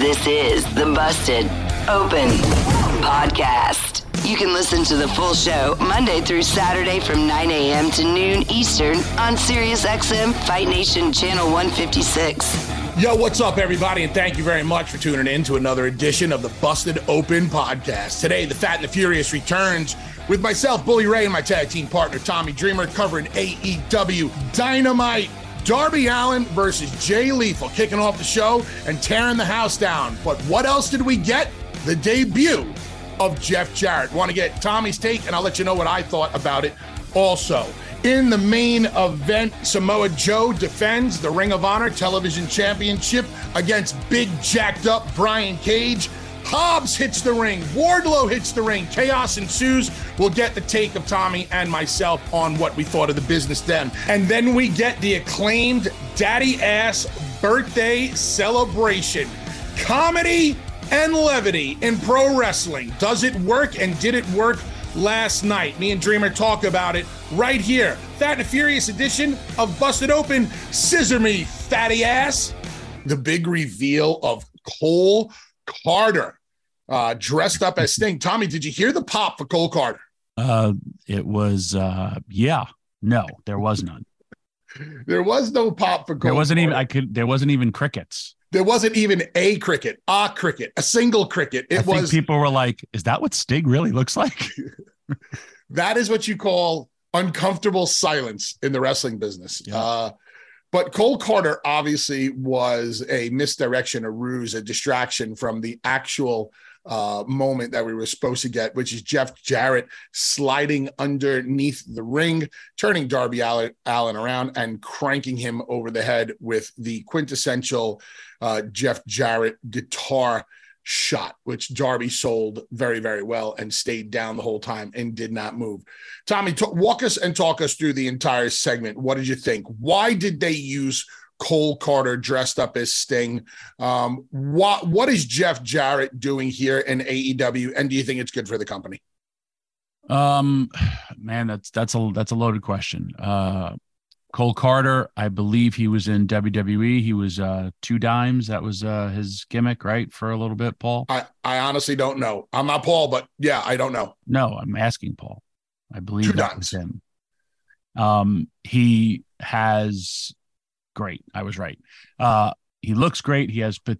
This is the Busted Open Podcast. You can listen to the full show Monday through Saturday from 9 a.m. to noon Eastern on SiriusXM Fight Nation Channel 156. Yo, what's up, everybody? And thank you very much for tuning in to another edition of the Busted Open Podcast. Today, the Fat and the Furious returns with myself, Bully Ray, and my tag team partner, Tommy Dreamer, covering AEW Dynamite. Darby Allin versus Jay Lethal kicking off the show and tearing the house down. But what else did we get? The debut of Jeff Jarrett. Want to get Tommy's take, and I'll let you know what I thought about it also. In the main event, Samoa Joe defends the Ring of Honor Television Championship against big jacked up Brian Cage. Hobbs hits the ring. Wardlow hits the ring. Chaos ensues. We'll get the take of Tommy and myself on what we thought of the business then. And then we get the acclaimed Daddy Ass birthday celebration. Comedy and levity in pro wrestling. Does it work and did it work last night? Me and Dreamer talk about it right here. Fat and Furious edition of Busted Open. Scissor me, fatty ass. The big reveal of Cole Karter uh, dressed up as Sting. Tommy, did you hear the pop for Cole Karter? Uh, it was, uh, yeah, no, there was none. There was no pop for Cole. There wasn't Karter. even, I could, there wasn't even crickets. There wasn't even a cricket, a cricket, a single cricket. It I think was people were like, is that what Sting really looks like? that is what you call uncomfortable silence in the wrestling business. Yeah. Uh, but Cole Karter obviously was a misdirection, a ruse, a distraction from the actual uh, moment that we were supposed to get, which is Jeff Jarrett sliding underneath the ring, turning Darby Allin, Allin around and cranking him over the head with the quintessential uh, Jeff Jarrett guitar shot, which Darby sold very, very well and stayed down the whole time and did not move. Tommy, t- walk us and talk us through the entire segment. What did you think? Why did they use Cole Karter dressed up as Sting? Um, what what is Jeff Jarrett doing here in AEW, and do you think it's good for the company? Um, man, that's, that's a, that's a loaded question. Uh, Cole Karter, I believe he was in WWE. He was uh two dimes. That was uh his gimmick, right? For a little bit, Paul. I, I honestly don't know. I'm not Paul, but yeah, I don't know. No, I'm asking Paul. I believe Two that dimes. was him. Um, he has great. I was right. Uh, he looks great. He has pot-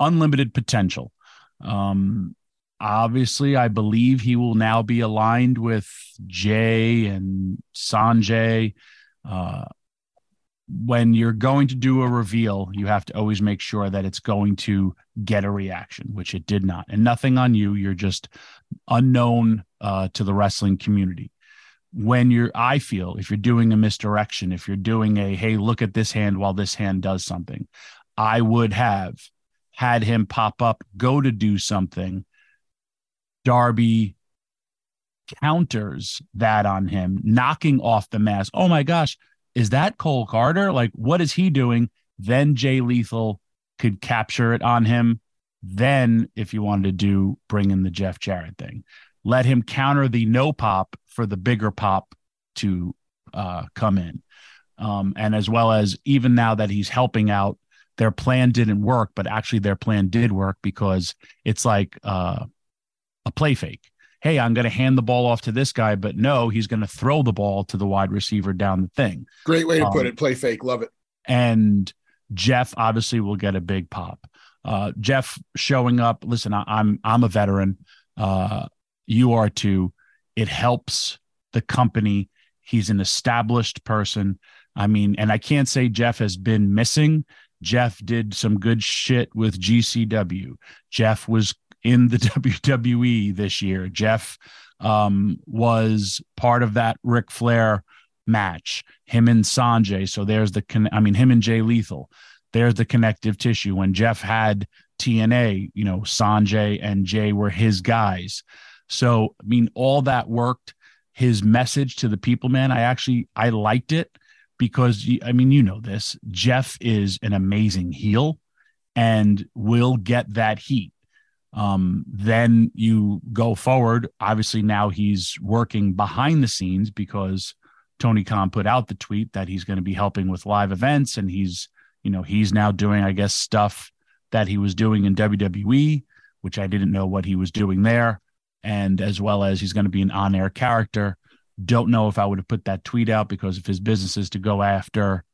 unlimited potential. Um, obviously, I believe he will now be aligned with Jay and Sonjay. Uh, when you're going to do a reveal, you have to always make sure that it's going to get a reaction, which it did not. And nothing on you. You're just unknown uh, to the wrestling community. When you're, I feel, if you're doing a misdirection, if you're doing a, hey, look at this hand while this hand does something, I would have had him pop up, go to do something. Darby counters that on him, knocking off the mask. Oh my gosh, is that Cole Karter? Like, what is he doing? Then Jay Lethal could capture it on him. Then, if you wanted to do bring in the Jeff Jarrett thing, let him counter the no pop for the bigger pop to uh, come in. Um, and as well as even now that he's helping out, their plan didn't work, but actually their plan did work because it's like uh, a play fake. Hey, I'm going to hand the ball off to this guy, but no, he's going to throw the ball to the wide receiver down the thing. Great way to put Um, it. Play fake. Love it. and Jeff obviously will get a big pop. Uh, Jeff showing up. Listen, I, I'm I'm a veteran. Uh, you are too. It helps the company. He's an established person. I mean, and I can't say Jeff has been missing. Jeff did some good shit with GCW. Jeff was in the WWE this year. Jeff um, was part of that Ric Flair match. Him and Sonjay. So there's the con- I mean, him and Jay Lethal. There's the connective tissue. When Jeff had TNA, you know, Sonjay and Jay were his guys. So I mean, all that worked. His message to the people, man, I actually I liked it because I mean, you know this. Jeff is an amazing heel and will get that heat. Um, then you go forward. Obviously, now he's working behind the scenes because Tony Khan put out the tweet that he's going to be helping with live events, and he's, you know, he's now doing, I guess, stuff that he was doing in WWE, which I didn't know what he was doing there, and as well as he's going to be an on-air character. Don't know if I would have put that tweet out because if his business is to go after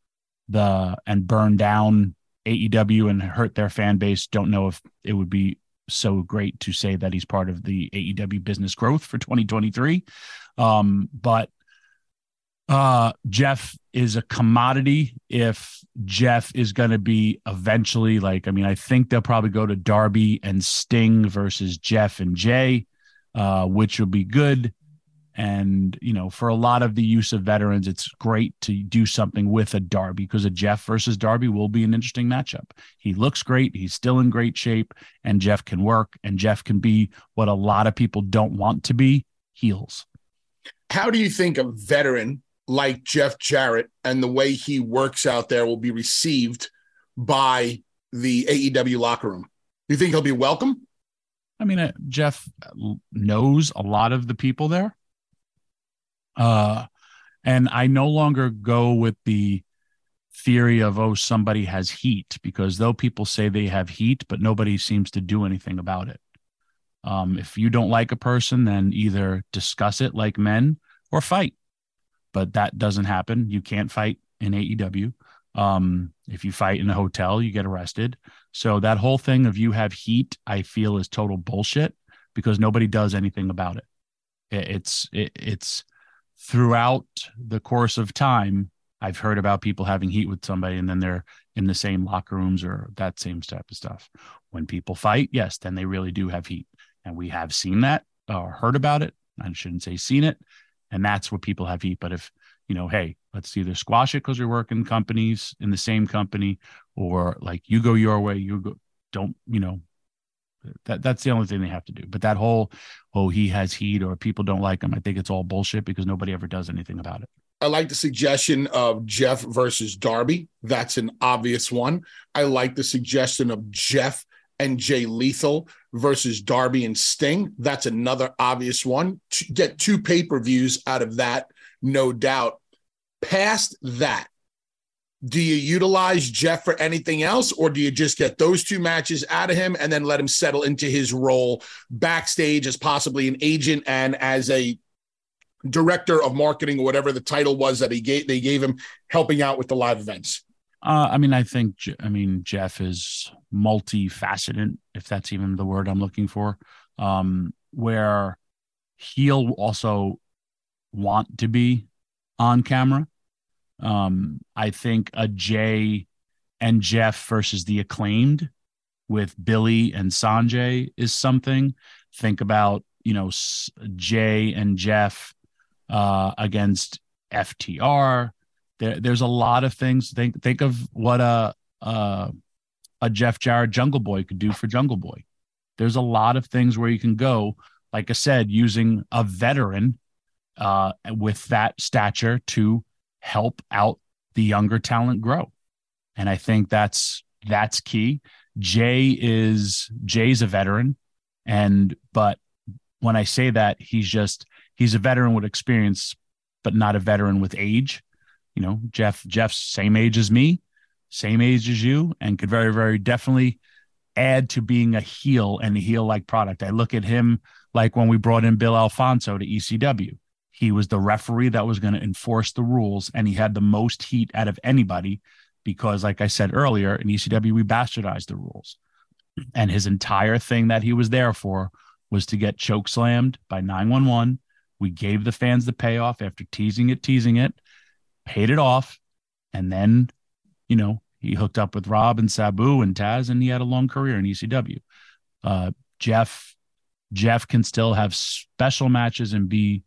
the and burn down AEW and hurt their fan base. Don't know if it would be so great to say that he's part of the AEW business growth for 2023. Um, but uh, Jeff is a commodity. If Jeff is going to be eventually like, I mean, I think they'll probably go to Darby and Sting versus Jeff and Jay, uh, which will be good. And, you know, for a lot of the use of veterans, it's great to do something with a Darby because a Jeff versus Darby will be an interesting matchup. He looks great. He's still in great shape, and Jeff can work, and Jeff can be what a lot of people don't want to be heels. How do you think a veteran like Jeff Jarrett and the way he works out there will be received by the AEW locker room? Do you think he'll be welcome? I mean, uh, Jeff knows a lot of the people there. Uh, and I no longer go with the theory of, oh, somebody has heat, because though people say they have heat, but nobody seems to do anything about it. Um, if you don't like a person, then either discuss it like men or fight. But that doesn't happen. You can't fight in AEW. Um, if you fight in a hotel, you get arrested. So that whole thing of you have heat, I feel is total bullshit because nobody does anything about it. It's it, it's throughout the course of time, I've heard about people having heat with somebody and then they're in the same locker rooms or that same type of stuff. When people fight, yes, then they really do have heat. And we have seen that or heard about it. I shouldn't say seen it. And that's what people have heat. But if, you know, hey, let's either squash it because we work in companies in the same company or like you go your way, you go, don't, you know, that that's the only thing they have to do. But that whole, oh, he has heat or people don't like him, I think it's all bullshit because nobody ever does anything about it. I like the suggestion of Jeff versus Darby. That's an obvious one. I like the suggestion of Jeff and Jay Lethal versus Darby and Sting. That's another obvious one. Get two pay per views out of that, no doubt. Past that, do you utilize Jeff for anything else, or do you just get those two matches out of him and then let him settle into his role backstage as possibly an agent and as a director of marketing or whatever the title was that he gave they gave him helping out with the live events? Uh, I mean, I think I mean Jeff is multifaceted, if that's even the word I'm looking for. Um, where he'll also want to be on camera um, I think a Jay and Jeff versus the acclaimed with Billy and Sonjay is something. Think about, you know, Jay and Jeff uh, against FTR. There, there's a lot of things. Think think of what a, a a Jeff Jarrett Jungle Boy could do for Jungle Boy. There's a lot of things where you can go, like I said, using a veteran uh, with that stature to help out the younger talent grow. And I think that's that's key. Jay is Jay's a veteran and but when I say that he's just he's a veteran with experience but not a veteran with age. You know, Jeff Jeff's same age as me, same age as you and could very very definitely add to being a heel and a heel like product. I look at him like when we brought in Bill Alfonso to ECW. He was the referee that was going to enforce the rules, and he had the most heat out of anybody because, like I said earlier, in ECW, we bastardized the rules. And his entire thing that he was there for was to get choke slammed by 911. We gave the fans the payoff after teasing it, teasing it, paid it off, and then, you know, he hooked up with Rob and Sabu and Taz, and he had a long career in ECW. Uh, Jeff, Jeff can still have special matches and be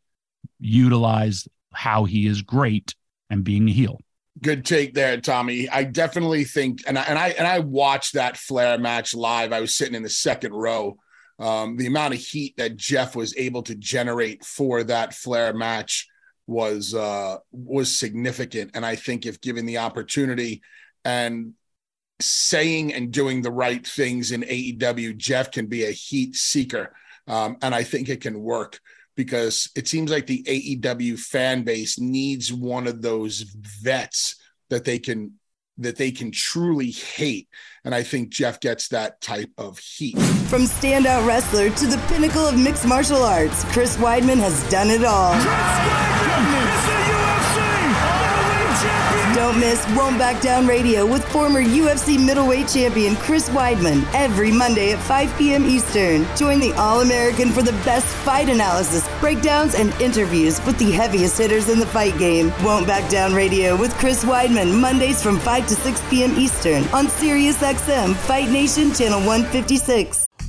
utilized how he is great and being a heel. Good take there, Tommy. I definitely think, and I and I and I watched that Flair match live. I was sitting in the second row. Um, the amount of heat that Jeff was able to generate for that Flair match was uh, was significant, and I think if given the opportunity and saying and doing the right things in AEW, Jeff can be a heat seeker, um, and I think it can work because it seems like the AEW fan base needs one of those vets that they can that they can truly hate. And I think Jeff gets that type of heat. From standout wrestler to the pinnacle of mixed martial arts, Chris Weidman has done it all. Don't miss Won't Back Down Radio with former UFC middleweight champion Chris Weidman every Monday at 5 p.m. Eastern. Join the All American for the best fight analysis, breakdowns, and interviews with the heaviest hitters in the fight game. Won't Back Down Radio with Chris Weidman, Mondays from 5 to 6 p.m. Eastern on SiriusXM Fight Nation Channel 156.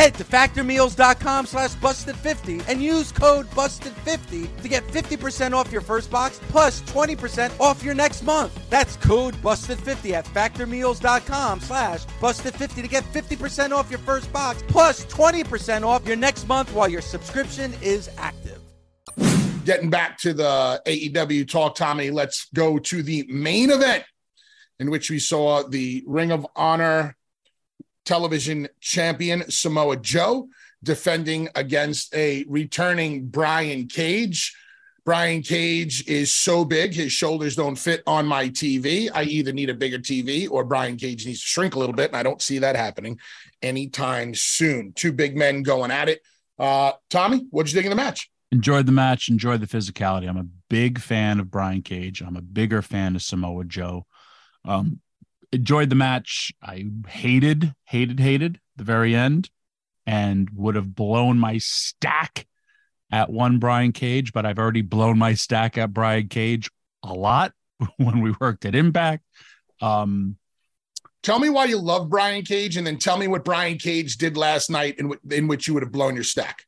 Head to factormeals.com slash busted50 and use code busted50 to get 50% off your first box plus 20% off your next month. That's code busted50 at factormeals.com slash busted50 to get 50% off your first box plus 20% off your next month while your subscription is active. Getting back to the AEW talk, Tommy, let's go to the main event in which we saw the Ring of Honor television champion Samoa Joe defending against a returning Brian Cage. Brian Cage is so big, his shoulders don't fit on my TV. I either need a bigger TV or Brian Cage needs to shrink a little bit. And I don't see that happening anytime soon. Two big men going at it. Uh, Tommy, what'd you think of the match? Enjoyed the match, enjoyed the physicality. I'm a big fan of Brian Cage. I'm a bigger fan of Samoa Joe. Um, enjoyed the match. I hated, hated, hated the very end and would have blown my stack at one Brian Cage, but I've already blown my stack at Brian Cage a lot when we worked at Impact. Um, tell me why you love Brian Cage, and then tell me what Brian Cage did last night in, w- in which you would have blown your stack.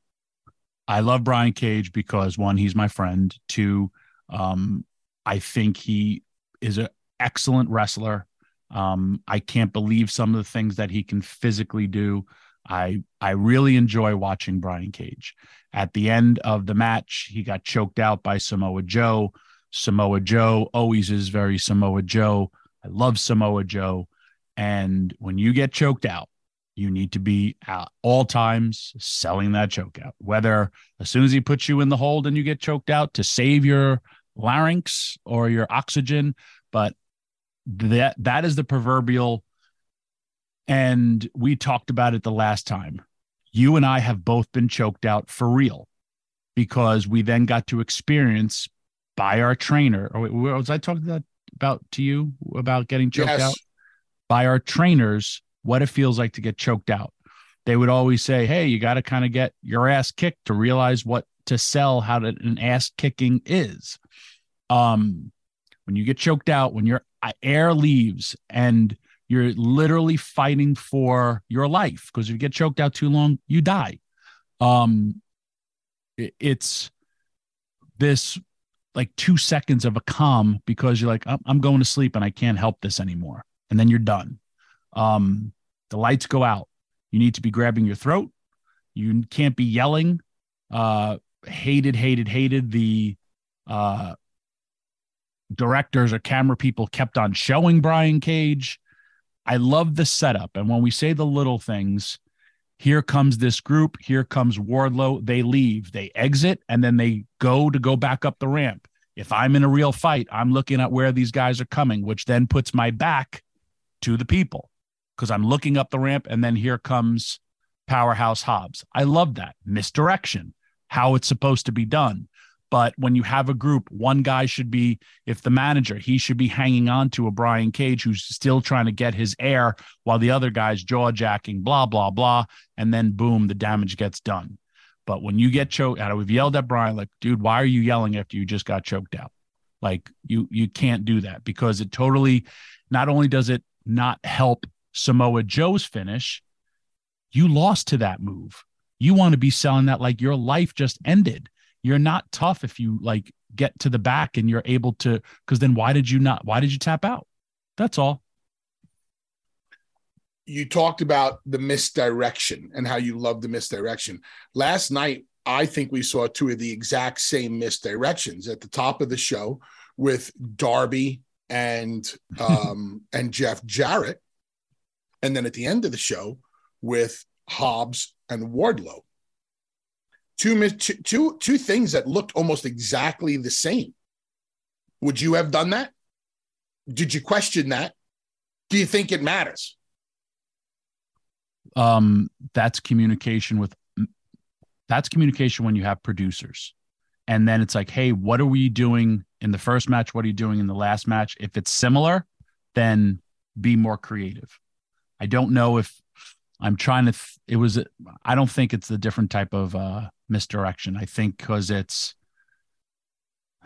I love Brian Cage because one, he's my friend. Two, um, I think he is an excellent wrestler. Um, I can't believe some of the things that he can physically do. I I really enjoy watching Brian Cage. At the end of the match, he got choked out by Samoa Joe. Samoa Joe always is very Samoa Joe. I love Samoa Joe. And when you get choked out, you need to be at all times selling that choke out. Whether as soon as he puts you in the hold and you get choked out to save your larynx or your oxygen, but that that is the proverbial and we talked about it the last time. You and i have both been choked out for real because we then got to experience by our trainer. Or was i talking that about to you about getting choked yes. out? By our trainers what it feels like to get choked out. They would always say hey you got to kind of get your ass kicked to realize what to sell how to, an ass kicking is. Um when you get choked out when your air leaves and you're literally fighting for your life. Because if you get choked out too long you die. Um it's this like two seconds of a calm because you're like i'm going to sleep and i can't help this anymore. And then you're done. Um the lights go out. You need to be grabbing your throat. You can't be yelling. Uh hated hated hated the uh directors or camera people kept on showing Brian Cage. I love the setup. And when we say the little things, here comes this group, here comes Wardlow. They leave, they exit, and then they go to go back up the ramp. If I'm in a real fight, I'm looking at where these guys are coming, which then puts my back to the people because I'm looking up the ramp, and then here comes Powerhouse Hobbs. I love that misdirection, how it's supposed to be done. But when you have a group, one guy should be, if the manager, he should be hanging on to a Brian Cage who's still trying to get his air while the other guy's jaw jacking, blah, blah, blah. And then boom, the damage gets done. But when you get choked out, we've yelled at Brian, like, dude, why are you yelling after you just got choked out? Like you you can't do that because it totally not only does it not help Samoa Joe's finish, you lost to that move. You want to be selling that like your life just ended you're not tough if you like get to the back and you're able to because then why did you not why did you tap out? That's all. You talked about the misdirection and how you love the misdirection. Last night i think we saw two of the exact same misdirections at the top of the show with darby and um and jeff jarrett. And then at the end of the show with hobbs and wardlow two, two, two things that looked almost exactly the same. Would you have done that? Did you question that? Do you think it matters? Um, that's communication with that's communication when you have producers. And then it's like, hey, what are we doing in the first match? What are you doing in the last match? If it's similar, then be more creative. I don't know if I'm trying to, th- it was, I don't think it's a different type of uh, misdirection. I think because it's,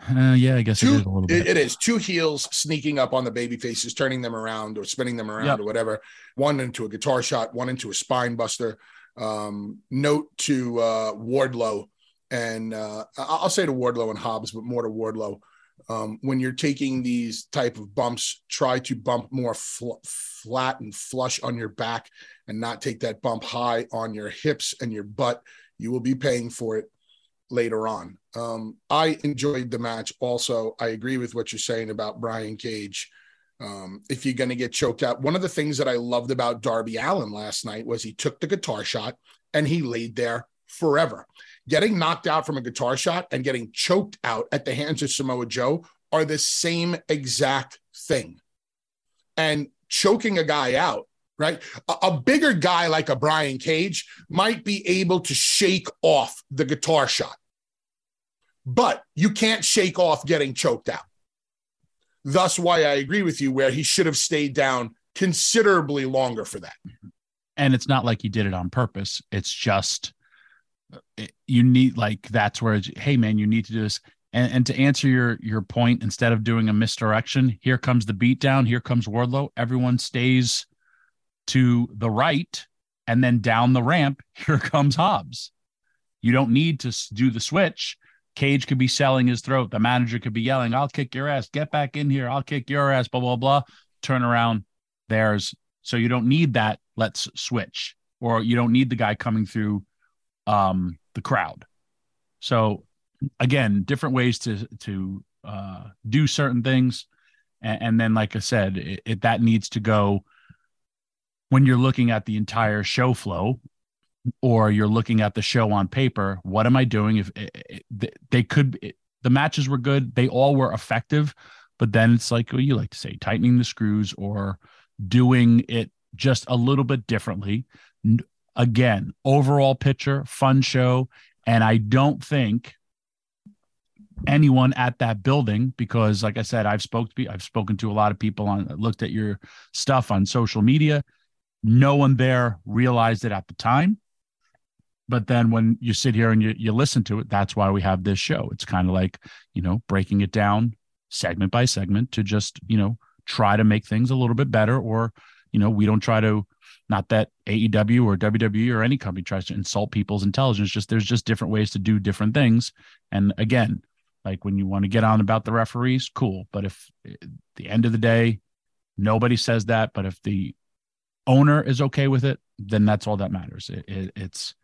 uh, yeah, I guess two, it is a little bit. It is two heels sneaking up on the baby faces, turning them around or spinning them around yep. or whatever. One into a guitar shot, one into a spine buster. Um, note to uh, Wardlow, and uh, I'll say to Wardlow and Hobbs, but more to Wardlow. Um, when you're taking these type of bumps, try to bump more fl- flat and flush on your back, and not take that bump high on your hips and your butt you will be paying for it later on. Um, I enjoyed the match also. I agree with what you're saying about Brian Cage. Um, if you're going to get choked out, one of the things that I loved about Darby Allin last night was he took the guitar shot and he laid there forever. Getting knocked out from a guitar shot and getting choked out at the hands of Samoa Joe are the same exact thing. And choking a guy out right? A, a, bigger guy like a Brian Cage might be able to shake off the guitar shot, but you can't shake off getting choked out. Thus, why I agree with you, where he should have stayed down considerably longer for that. And it's not like he did it on purpose. It's just uh, you need like that's where hey man, you need to do this. And, and, to answer your your point, instead of doing a misdirection, here comes the beat down. Here comes Wardlow. Everyone stays to the right and then down the ramp, here comes Hobbs. You don't need to do the switch. Cage could be selling his throat. The manager could be yelling, I'll kick your ass. Get back in here. I'll kick your ass. Blah, blah, blah. Turn around. There's so you don't need that. Let's switch. Or you don't need the guy coming through um, the crowd. So again, different ways to to uh, do certain things. And, and then, like I said, it, it, that needs to go when you're looking at the entire show flow or you're looking at the show on paper what am i doing? If eh, eh, eh, they could the matches were good. They all were effective but then it's like you like to say tightening the screws or doing it just a little bit differently. Again overall picture fun show. And i don't think anyone at that building because like i said i've spoke to i've spoken to a lot of people on looked at your stuff on social media no one there realized it at the time. But then when you sit here and you, you listen to it, that's why we have this show. It's kind of like, you know, breaking it down segment by segment to just, you know, try to make things a little bit better. Or, you know, we don't try to, not that AEW or WWE or any company tries to insult people's intelligence, just there's just different ways to do different things. And again, like when you want to get on about the referees, cool. But if at the end of the day, nobody says that, but if the owner is okay with it, then that's all that matters. It, it, it's,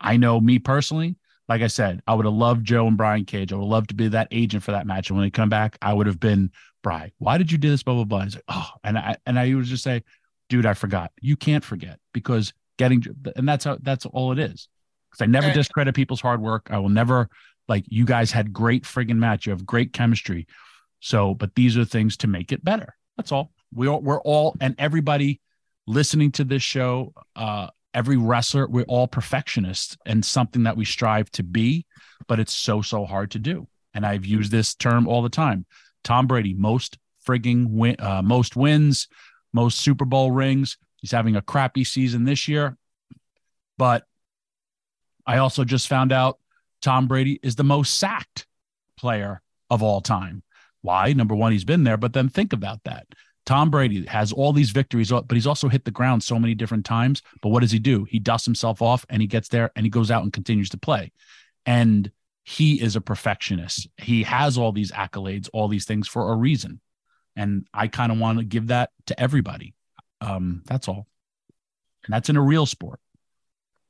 I know me personally, like I said, I would have loved Joe and Brian Cage. I would love to be that agent for that match. And when they come back, I would have been Brian. Why did you do this? Blah blah blah. He's like, oh, and I and I would just say, dude, I forgot. You can't forget because getting and that's how that's all it is. Because I never discredit people's hard work. I will never like you guys had great friggin' match. You have great chemistry. So, but these are things to make it better. That's all. We all, we're all and everybody listening to this show, uh, every wrestler, we're all perfectionists and something that we strive to be, but it's so, so hard to do. And I've used this term all the time. Tom Brady, most frigging win, uh, most wins, most Super Bowl rings. He's having a crappy season this year. But I also just found out Tom Brady is the most sacked player of all time. Why? Number one, he's been there, but then think about that. Tom Brady has all these victories, but he's also hit the ground so many different times. But what does he do? He dusts himself off and he gets there and he goes out and continues to play. And he is a perfectionist. He has all these accolades, all these things for a reason. And I kind of want to give that to everybody. Um, that's all. And that's in a real sport.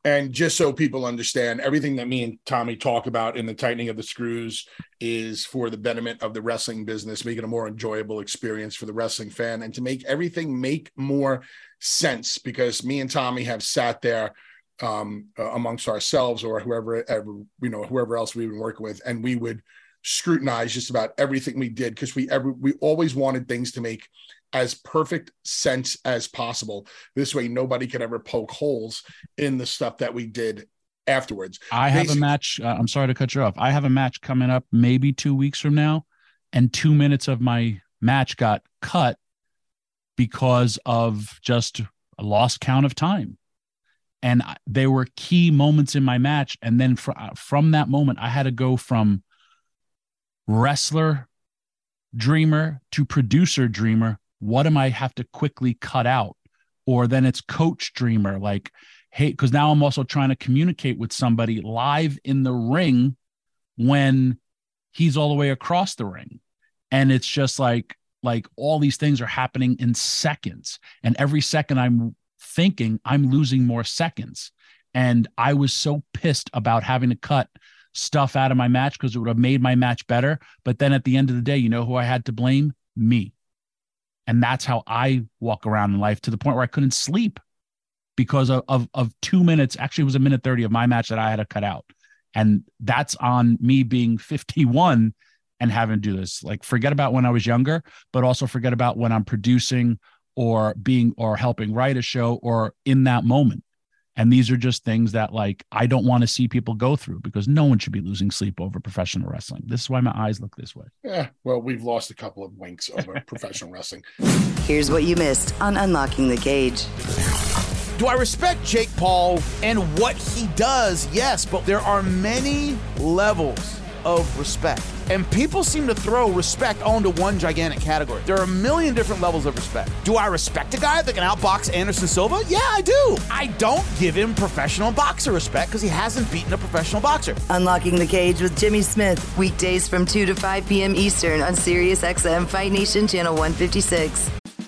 And just so people understand, everything that me and Tommy talk about in the tightening of the screws is for the betterment of the wrestling business, making a more enjoyable experience for the wrestling fan and to make everything make more sense. Because me and Tommy have sat there um, uh, amongst ourselves or whoever, ever, you know, whoever else we've been working with, and we would scrutinize just about everything we did because we ever we always wanted things to make as perfect sense as possible. This way, nobody could ever poke holes in the stuff that we did afterwards. I have Basically, a match. Uh, I'm sorry to cut you off. I have a match coming up maybe two weeks from now, and two minutes of my match got cut because of just a lost count of time. And there were key moments in my match. And then fr- uh, from that moment, I had to go from wrestler dreamer to producer dreamer what am I have to quickly cut out? Or then it's coach dreamer, like, hey, because now I'm also trying to communicate with somebody live in the ring when he's all the way across the ring. And it's just like, like all these things are happening in seconds. And every second I'm thinking, I'm losing more seconds. And I was so pissed about having to cut stuff out of my match because it would have made my match better. But then at the end of the day, you know who I had to blame? Me. And that's how I walk around in life to the point where I couldn't sleep because of, of, of two minutes. Actually, it was a minute 30 of my match that I had to cut out. And that's on me being 51 and having to do this. Like, forget about when I was younger, but also forget about when I'm producing or being or helping write a show or in that moment. And these are just things that like I don't want to see people go through because no one should be losing sleep over professional wrestling. This is why my eyes look this way. Yeah, well, we've lost a couple of winks over professional wrestling. Here's what you missed on Unlocking the Cage. Do I respect Jake Paul and what he does? Yes, but there are many levels of respect. And people seem to throw respect onto one gigantic category. There are a million different levels of respect. Do I respect a guy that can outbox Anderson Silva? Yeah, I do. I don't give him professional boxer respect because he hasn't beaten a professional boxer. Unlocking the Cage with Jimmy Smith, weekdays from 2 to 5 p.m. Eastern on Sirius XM Fight Nation Channel 156.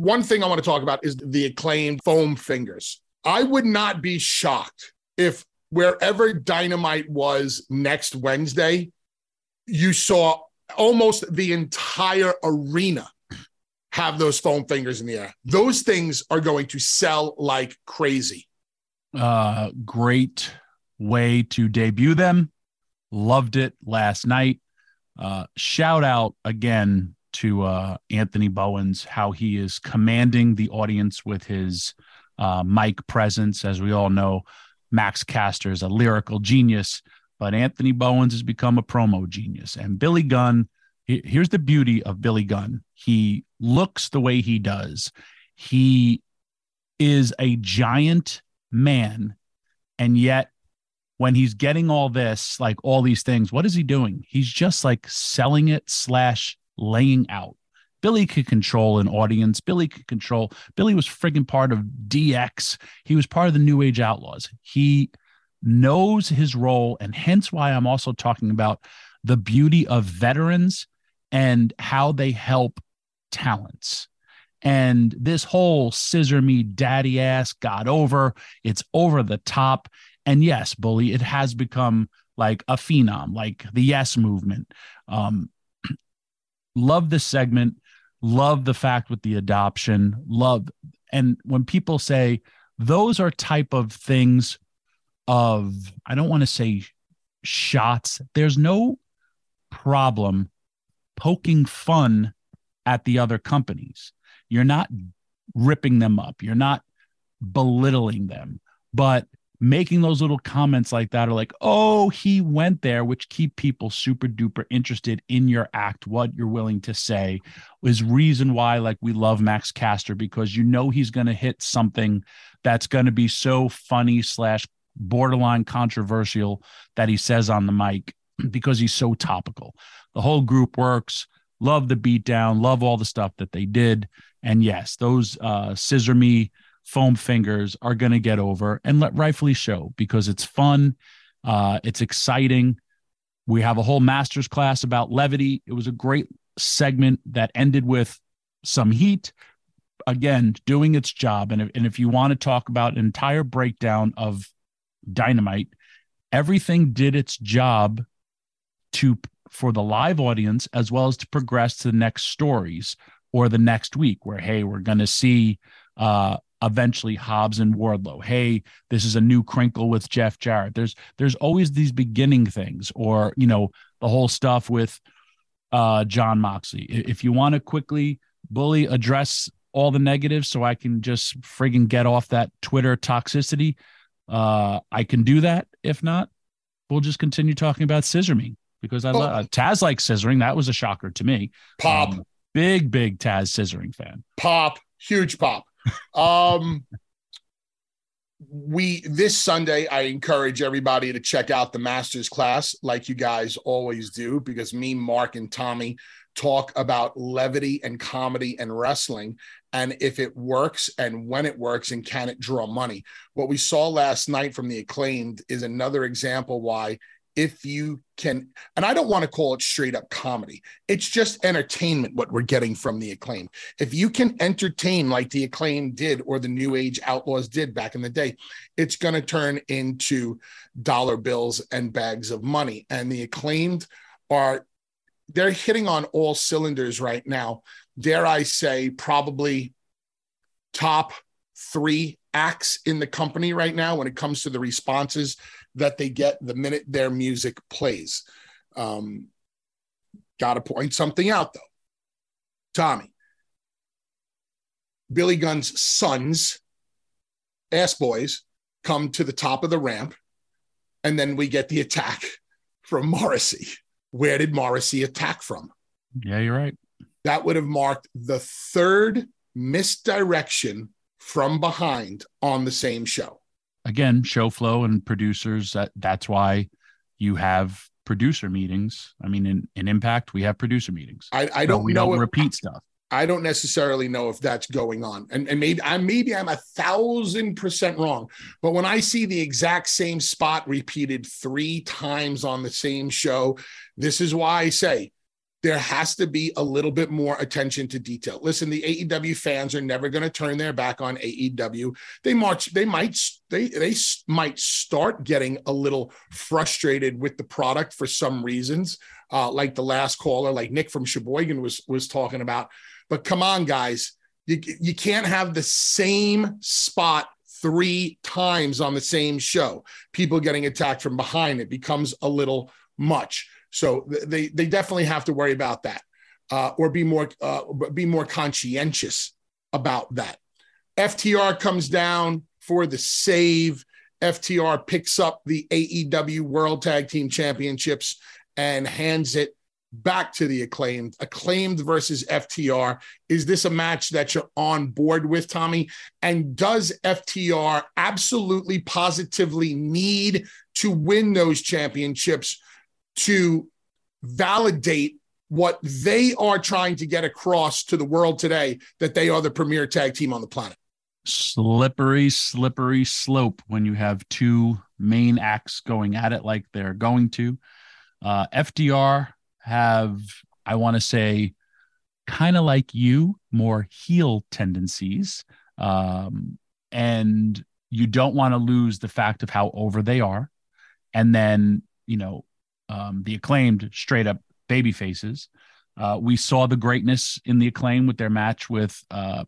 One thing I want to talk about is the acclaimed foam fingers. I would not be shocked if wherever Dynamite was next Wednesday, you saw almost the entire arena have those foam fingers in the air. Those things are going to sell like crazy. Uh, great way to debut them. Loved it last night. Uh, shout out again to uh, Anthony Bowens, how he is commanding the audience with his uh, mic presence. As we all know, Max Caster is a lyrical genius, but Anthony Bowens has become a promo genius. And Billy Gunn, he, here's the beauty of Billy Gunn he looks the way he does. He is a giant man, and yet when he's getting all this, like all these things, what is he doing? He's just like selling it slash laying out. Billy could control an audience. Billy could control. Billy was friggin' part of DX. He was part of the New Age Outlaws. He knows his role, and hence why I'm also talking about the beauty of veterans and how they help talents. And this whole scissor me daddy ass got over. It's over the top. And yes, bully, it has become like a phenom, like the yes movement. Um, love this segment. Love the fact with the adoption. Love and when people say those are type of things of i don't want to say shots there's no problem poking fun at the other companies. You're not ripping them up. You're not belittling them. But making those little comments like that are like, oh, he went there, which keep people super duper interested in your act, what you're willing to say, is reason why like we love Max Caster because you know he's going to hit something that's going to be so funny slash borderline controversial that he says on the mic because he's so topical. The whole group works. Love the beatdown. Love all the stuff that they did. And yes, those uh, scissor me foam fingers are going to get over and let rightfully show because it's fun. Uh, it's exciting. We have a whole master's class about levity. It was a great segment that ended with some heat. Again, doing its job. And if, and if you want to talk about an entire breakdown of dynamite, everything did its job to for the live audience as well as to progress to the next stories or the next week where hey we're going to see uh, eventually Hobbs and Wardlow. Hey, this is a new crinkle with Jeff Jarrett. There's there's always these beginning things, or you know, the whole stuff with uh Jon Moxley. If you want to quickly bully address all the negatives so I can just friggin' get off that Twitter toxicity, uh I can do that. If not, we'll just continue talking about scissor me because I oh. love Taz like scissoring. That was a shocker to me. Pop. Um, big, big Taz scissoring fan. Pop. Huge pop um, we this Sunday, I encourage everybody to check out the master's class, like you guys always do, because me, Mark, and Tommy talk about levity and comedy and wrestling and if it works and when it works and can it draw money. What we saw last night from the acclaimed is another example why if you can and i don't want to call it straight up comedy. It's just entertainment what we're getting from the acclaim. If you can entertain like the acclaim did or the new age outlaws did back in the day it's going to turn into dollar bills and bags of money. And the acclaimed are they're hitting on all cylinders right now. Dare i say probably top three acts in the company right now when it comes to the responses that they get the minute their music plays. Um, Got to point something out though. Tommy, Billy Gunn's sons, ass boys, come to the top of the ramp, and then we get the attack from Morrissey. Where did Morrissey attack from? Yeah, you're right. That would have marked the third misdirection from behind on the same show again, show flow and producers. That that's why you have producer meetings. I mean, in, in Impact, we have producer meetings. I, I don't we know don't if, repeat stuff. I don't necessarily know if that's going on, and and maybe I maybe I'm a thousand percent wrong. But when I see the exact same spot repeated three times on the same show, this is why I say there has to be a little bit more attention to detail. Listen, the AEW fans are never going to turn their back on AEW. They march, they might, they they might start getting a little frustrated with the product for some reasons, uh, like the last caller, like Nick from Sheboygan was was talking about. But come on, guys, you you can't have the same spot three times on the same show. People getting attacked from behind. It becomes a little much. So they they definitely have to worry about that, uh, or be more uh, be more conscientious about that. FTR comes down for the save. FTR picks up the AEW World Tag Team Championships and hands it back to the acclaimed. Acclaimed versus FTR. Is this a match that you're on board with, Tommy? And does FTR absolutely positively need to win those championships to validate what they are trying to get across to the world today that they are the premier tag team on the planet? Slippery, slippery slope when you have two main acts going at it like they're going to. Uh, FTR have, I want to say, kind of like you, more heel tendencies. Um, and you don't want to lose the fact of how over they are. And then, you know, um, the acclaimed straight up baby faces. Uh, we saw the greatness in the acclaim with their match with uh,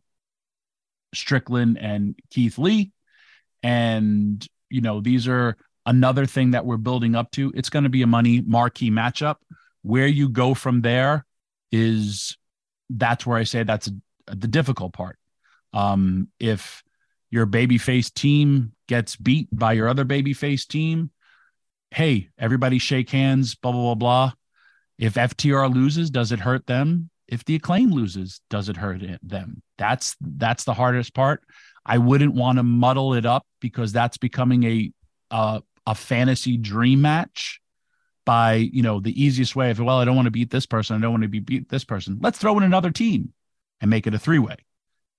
Strickland and Keith Lee. And, you know, these are another thing that we're building up to. It's going to be a money marquee matchup. Where you go from there is that's where I say that's the difficult part. Um, if your babyface team gets beat by your other babyface team, hey, everybody shake hands, blah, blah, blah, blah. If FTR loses, does it hurt them? If the acclaim loses, does it hurt it, them? That's that's the hardest part. I wouldn't want to muddle it up because that's becoming a uh, a fantasy dream match by you know the easiest way of well i don't want to beat this person i don't want to be beat this person let's throw in another team and make it a three way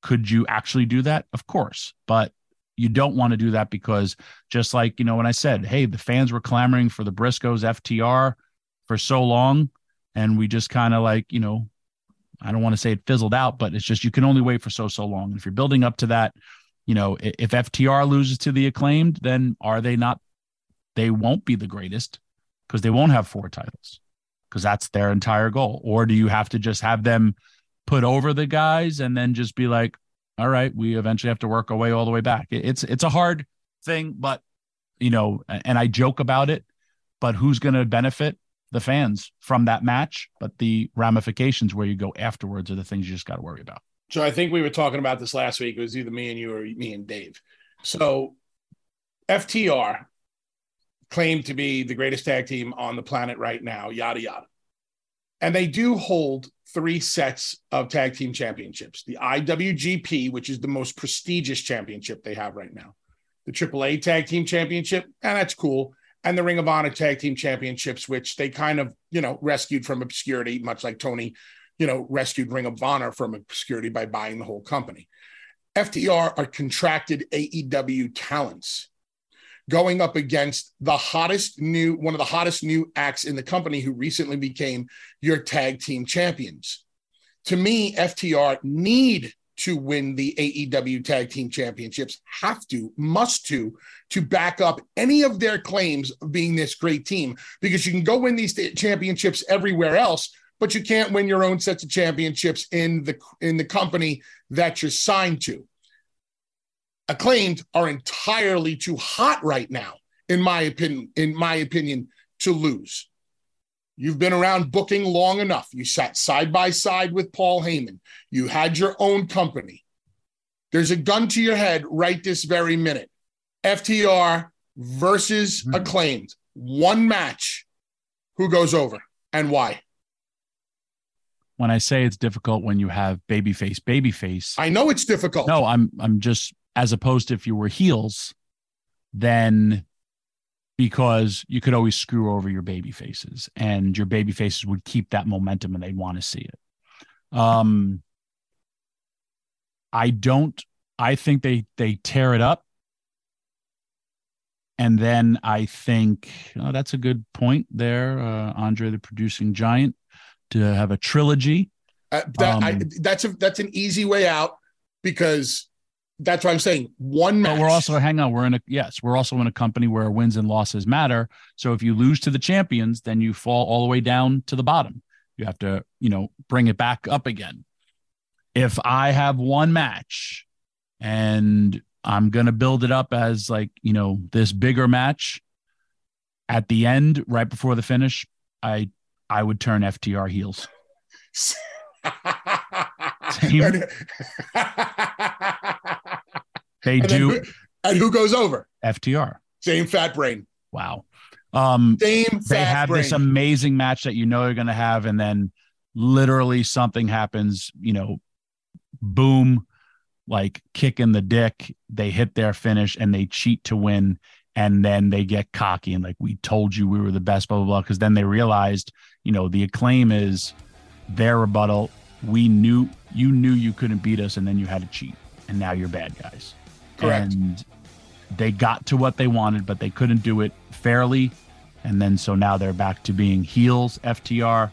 could you actually do that of course but you don't want to do that because just like you know when i said hey the fans were clamoring for the briscoes ftr for so long and we just kind of like you know i don't want to say it fizzled out but it's just you can only wait for so so long and if you're building up to that you know if ftr loses to the acclaimed then are they not they won't be the greatest because they won't have four titles because that's their entire goal? Or do you have to just have them put over the guys and then just be like, all right, we eventually have to work our way all the way back? It's it's a hard thing, but you know, and I joke about it, but who's going to benefit? The fans from that match, but the ramifications where you go afterwards are the things you just got to worry about. So I think we were talking about this last week. It was either me and you or me and Dave. So FTR claim to be the greatest tag team on the planet right now, yada, yada. And they do hold three sets of tag team championships the IWGP, which is the most prestigious championship they have right now, the AAA Tag Team Championship, and that's cool. And the Ring of Honor Tag Team Championships, which they kind of, you know, rescued from obscurity, much like Tony, you know, rescued Ring of Honor from obscurity by buying the whole company. FTR are contracted AEW talents going up against the hottest new, one of the hottest new acts in the company who recently became your tag team champions. To me, FTR need to win the AEW tag team championships, have to, must to, to back up any of their claims of being this great team because you can go win these championships everywhere else but you can't win your own sets of championships in the in the company that you're signed to acclaimed are entirely too hot right now, in my opinion, in my opinion, to lose. You've been around booking long enough. You sat side by side with Paul Heyman. You had your own company. There's a gun to your head right this very minute. FTR versus mm-hmm. acclaimed. One match. Who goes over and why? When I say it's difficult when you have babyface, babyface. I know it's difficult. No, I'm I'm just as opposed to if you were heels, then because you could always screw over your baby faces and your baby faces would keep that momentum and they'd want to see it. Um, I don't, I think they, they tear it up. And then I think oh, that's a good point there, uh, Andre, the producing giant, to have a trilogy. Uh, that, um, I, that's a that's an easy way out because that's what I'm saying. One match. But we're also hang on. We're in a yes. We're also in a company where wins and losses matter. So if you lose to the champions, then you fall all the way down to the bottom. You have to you know bring it back up again. If I have one match, and I'm going to build it up as like, you know, this bigger match at the end, right before the finish. I, I would turn FTR heels. They And do who- and who goes over? FTR. Same fat brain. Wow. Um, Same fat they have brain. this amazing match that you know you're going to have, and then literally something happens. You know, boom, like kick in the dick. They hit their finish and they cheat to win, and then they get cocky and like we told you we were the best, blah blah blah. Because then they realized, you know, the acclaim is their rebuttal. We knew you knew you couldn't beat us, and then you had to cheat, and now you're bad guys. Correct. And they got to what they wanted, but they couldn't do it fairly. And then so now they're back to being heels, FTR,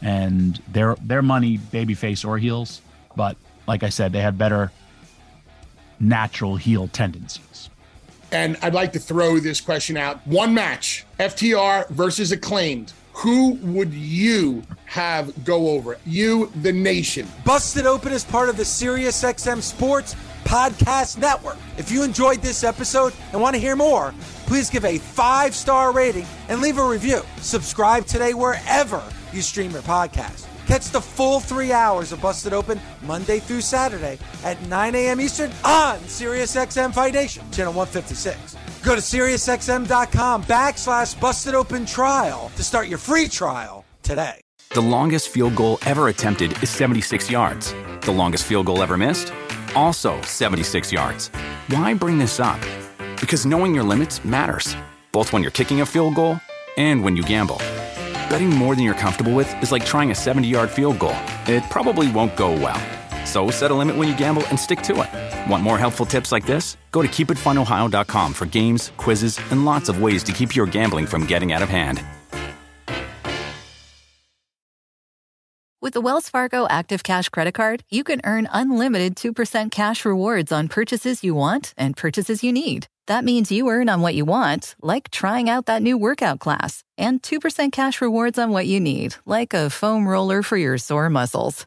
and their their money, babyface or heels. But like I said, they had better natural heel tendencies. And I'd like to throw this question out. One match, FTR versus acclaimed. Who would you have go over? You, the nation. Busted Open is part of the SiriusXM Sports Podcast Network. If you enjoyed this episode and want to hear more, please give a five star rating and leave a review. Subscribe today wherever you stream your podcast. Catch the full three hours of Busted Open Monday through Saturday at 9 a.m. Eastern on SiriusXM Fight Nation, channel 156. Go to SiriusXM.com backslash Busted Open Trial to start your free trial today. The longest field goal ever attempted is 76 yards. The longest field goal ever missed? Also 76 yards. Why bring this up? Because knowing your limits matters, both when you're kicking a field goal and when you gamble. Betting more than you're comfortable with is like trying a 70 yard field goal, it probably won't go well. So set a limit when you gamble and stick to it. Want more helpful tips like this? Go to keepitfunohio.com for games, quizzes, and lots of ways to keep your gambling from getting out of hand. With the Wells Fargo Active Cash Credit Card, you can earn unlimited 2% cash rewards on purchases you want and purchases you need. That means you earn on what you want, like trying out that new workout class, and 2% cash rewards on what you need, like a foam roller for your sore muscles.